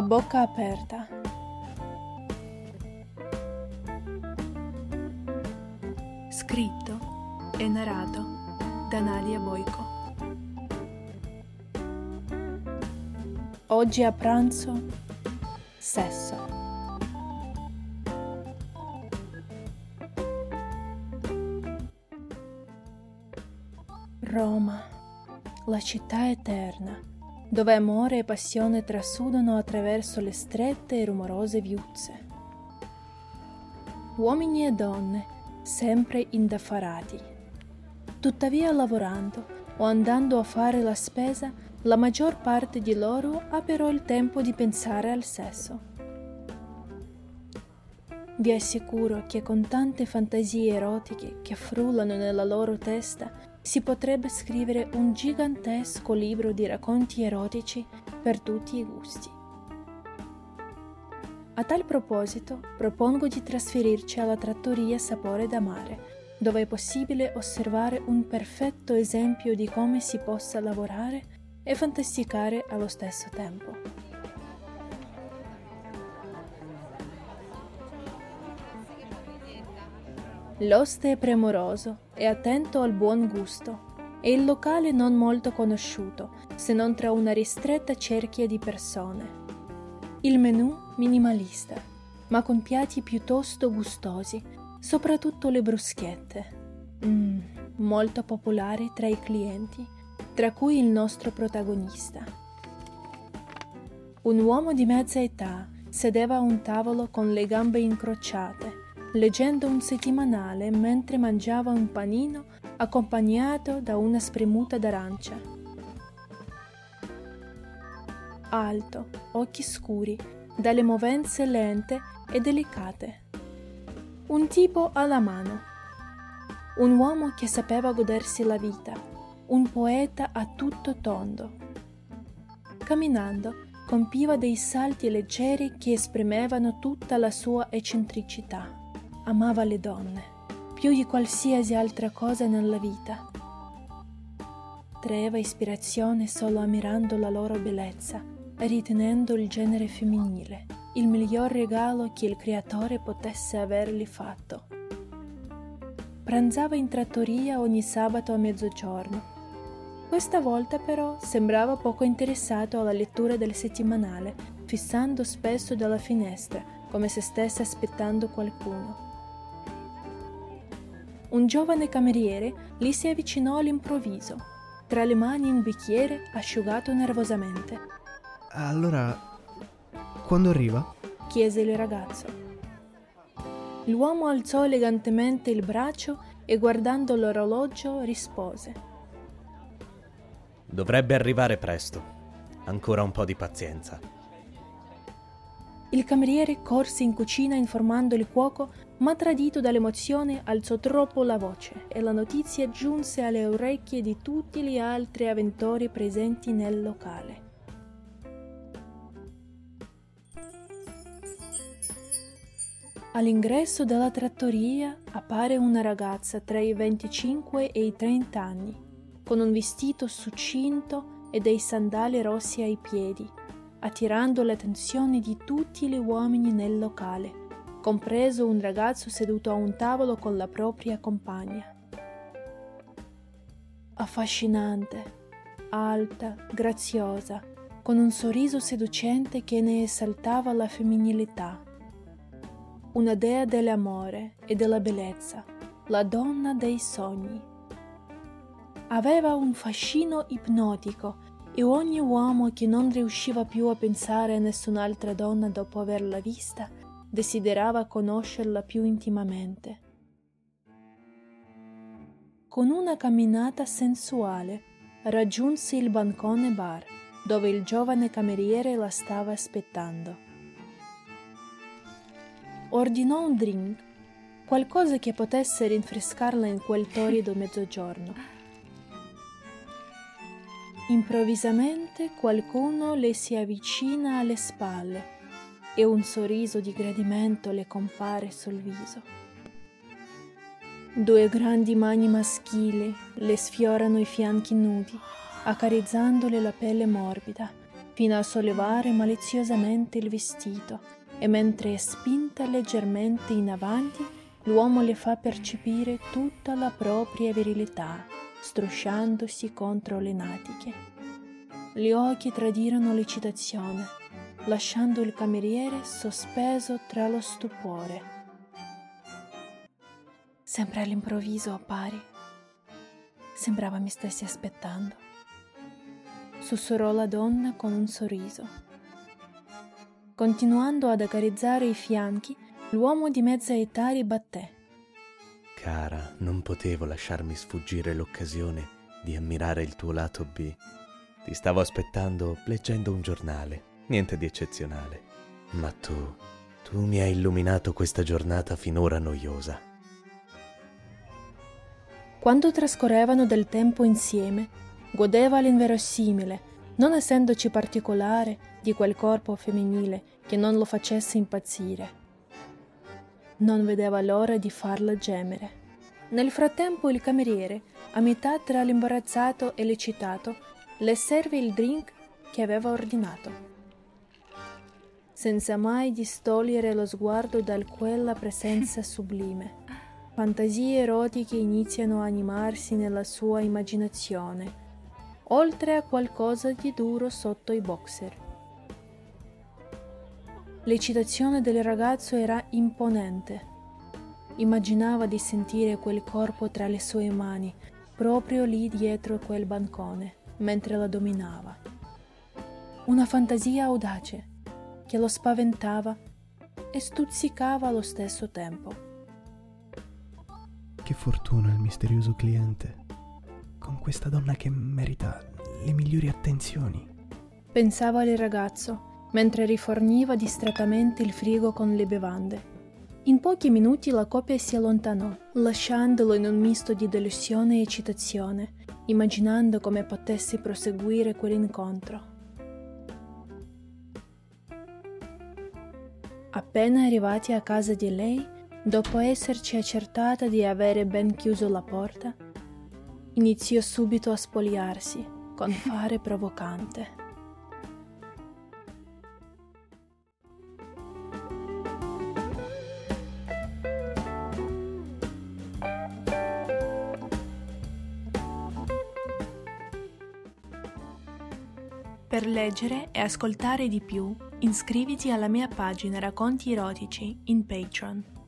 a bocca aperta. Scritto e narrato da Nadia Boico. Oggi a pranzo, sesso. Roma, la città eterna, dove amore e passione trasudano attraverso le strette e rumorose viuzze. Uomini e donne, sempre indaffarati. Tuttavia lavorando o andando a fare la spesa, la maggior parte di loro ha però il tempo di pensare al sesso. Vi assicuro che con tante fantasie erotiche che frullano nella loro testa si potrebbe scrivere un gigantesco libro di racconti erotici per tutti i gusti. A tal proposito, propongo di trasferirci alla trattoria Sapore da Mare, dove è possibile osservare un perfetto esempio di come si possa lavorare e fantasticare allo stesso tempo. L'oste è premuroso e attento al buon gusto e il locale non molto conosciuto, se non tra una ristretta cerchia di persone. Il menù minimalista, ma con piatti piuttosto gustosi, soprattutto le bruschette. Mm, molto popolari tra i clienti, tra cui il nostro protagonista. Un uomo di mezza età sedeva a un tavolo con le gambe incrociate leggendo un settimanale mentre mangiava un panino accompagnato da una spremuta d'arancia. Alto, occhi scuri, dalle movenze lente e delicate. Un tipo alla mano. Un uomo che sapeva godersi la vita, un poeta a tutto tondo. Camminando, compiva dei salti leggeri che esprimevano tutta la sua eccentricità amava le donne, più di qualsiasi altra cosa nella vita. Traeva ispirazione solo ammirando la loro bellezza e ritenendo il genere femminile il miglior regalo che il creatore potesse avergli fatto. Pranzava in trattoria ogni sabato a mezzogiorno. Questa volta però sembrava poco interessato alla lettura del settimanale, fissando spesso dalla finestra, come se stesse aspettando qualcuno. Un giovane cameriere gli si avvicinò all'improvviso, tra le mani un bicchiere asciugato nervosamente. Allora, quando arriva? chiese il ragazzo. L'uomo alzò elegantemente il braccio e guardando l'orologio rispose. Dovrebbe arrivare presto. Ancora un po' di pazienza. Il cameriere corse in cucina informando il cuoco, ma tradito dall'emozione alzò troppo la voce e la notizia giunse alle orecchie di tutti gli altri avventori presenti nel locale. All'ingresso della trattoria appare una ragazza tra i 25 e i 30 anni, con un vestito succinto e dei sandali rossi ai piedi attirando l'attenzione di tutti gli uomini nel locale, compreso un ragazzo seduto a un tavolo con la propria compagna. Affascinante, alta, graziosa, con un sorriso seducente che ne esaltava la femminilità. Una dea dell'amore e della bellezza, la donna dei sogni. Aveva un fascino ipnotico e ogni uomo che non riusciva più a pensare a nessun'altra donna dopo averla vista desiderava conoscerla più intimamente. Con una camminata sensuale raggiunse il bancone bar dove il giovane cameriere la stava aspettando. Ordinò un drink, qualcosa che potesse rinfrescarla in quel torido mezzogiorno Improvvisamente qualcuno le si avvicina alle spalle e un sorriso di gradimento le compare sul viso. Due grandi mani maschili le sfiorano i fianchi nudi, accarezzandole la pelle morbida, fino a sollevare maliziosamente il vestito e mentre è spinta leggermente in avanti l'uomo le fa percepire tutta la propria virilità, strusciandosi contro le natiche. Gli occhi tradirono l'eccitazione, lasciando il cameriere sospeso tra lo stupore. Sempre all'improvviso appari. Sembrava mi stessi aspettando. Sussurrò la donna con un sorriso. Continuando ad accarezzare i fianchi, l'uomo di mezza età ribatté. Cara, non potevo lasciarmi sfuggire l'occasione di ammirare il tuo lato B. Ti stavo aspettando leggendo un giornale, niente di eccezionale. Ma tu, tu mi hai illuminato questa giornata finora noiosa. Quando trascorrevano del tempo insieme, godeva l'inverosimile, non essendoci particolare di quel corpo femminile che non lo facesse impazzire. Non vedeva l'ora di farla gemere. Nel frattempo il cameriere, a metà tra l'imbarazzato e l'eccitato, le serve il drink che aveva ordinato. Senza mai distogliere lo sguardo da quella presenza sublime fantasie erotiche iniziano a animarsi nella sua immaginazione, oltre a qualcosa di duro sotto i boxer. L'eccitazione del ragazzo era imponente. Immaginava di sentire quel corpo tra le sue mani, proprio lì dietro quel bancone, mentre la dominava. Una fantasia audace che lo spaventava e stuzzicava allo stesso tempo. Che fortuna il misterioso cliente. Con questa donna che merita le migliori attenzioni. Pensava il ragazzo, mentre riforniva distrattamente il frigo con le bevande. In pochi minuti la coppia si allontanò, lasciandolo in un misto di delusione e eccitazione, immaginando come potesse proseguire quell'incontro. Appena arrivati a casa di lei, Dopo esserci accertata di avere ben chiuso la porta, iniziò subito a spogliarsi con fare provocante. Per leggere e ascoltare di più, iscriviti alla mia pagina Racconti erotici in Patreon.